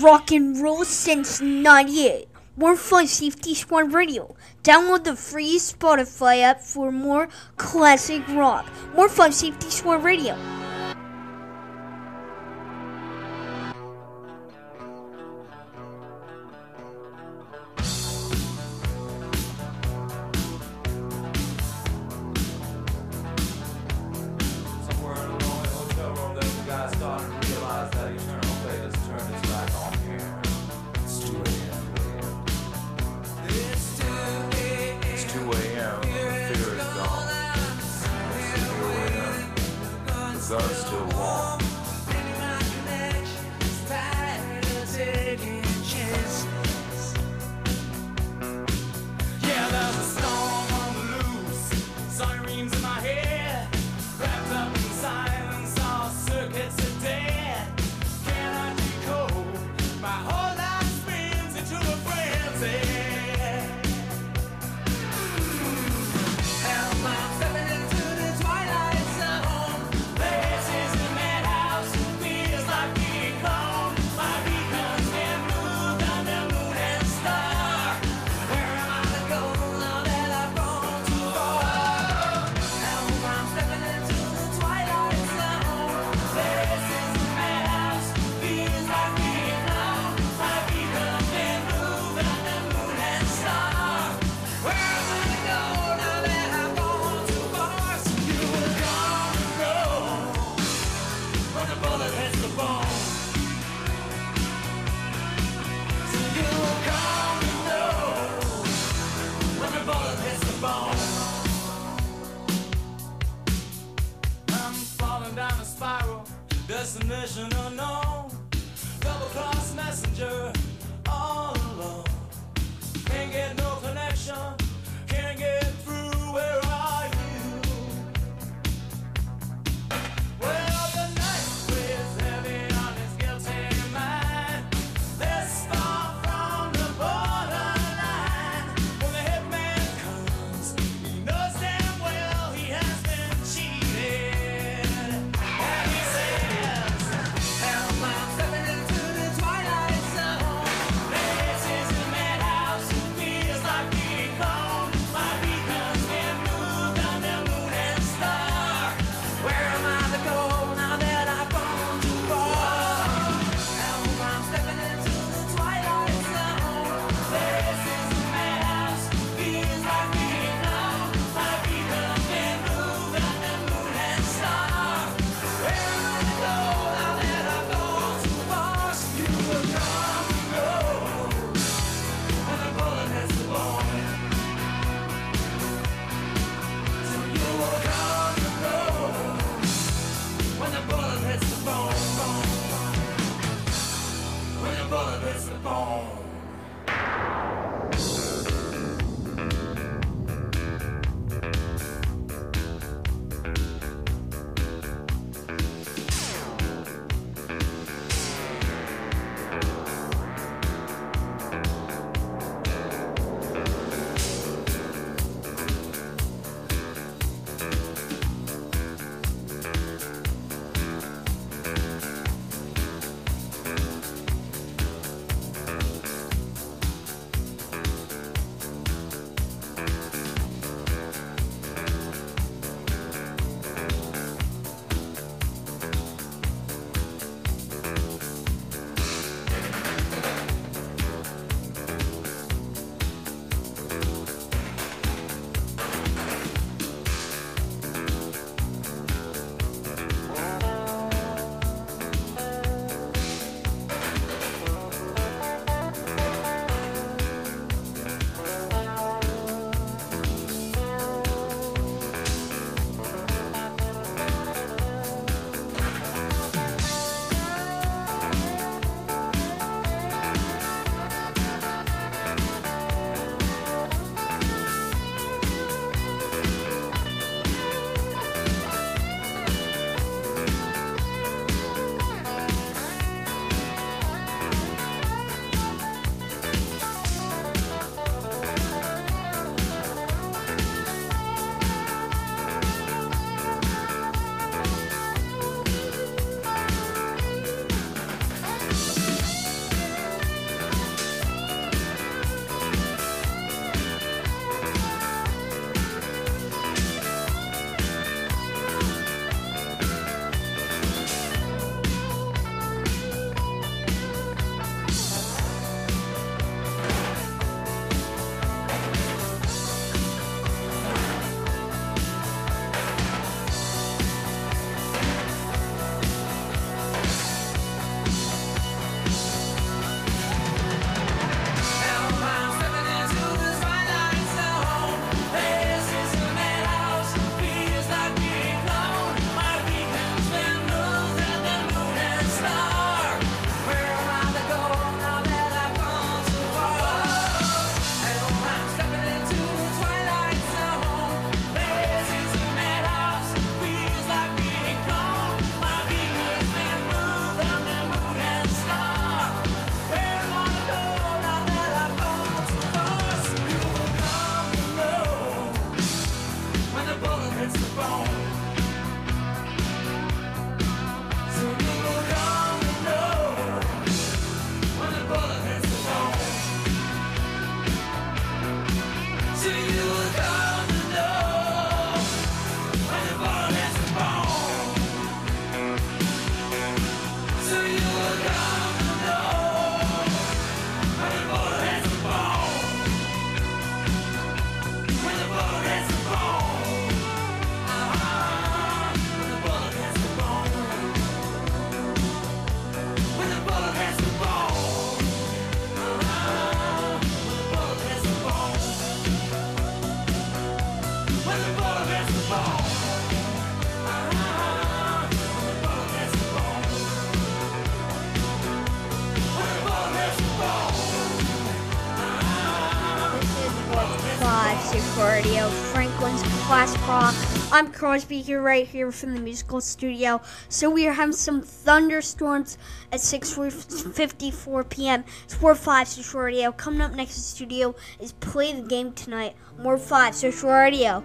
rock and roll since 98. More fun Safety Squad Radio. Download the free Spotify app for more classic rock. More fun Safety Squad Radio. sun's still warm. phone. against the bone. Security Franklin's Class Crawl. I'm Crosby here, right here from the musical studio. So we are having some thunderstorms at 6.54 p.m. It's 4-5 Social Radio. Coming up next to the studio is Play the Game Tonight. More 5 Social Radio.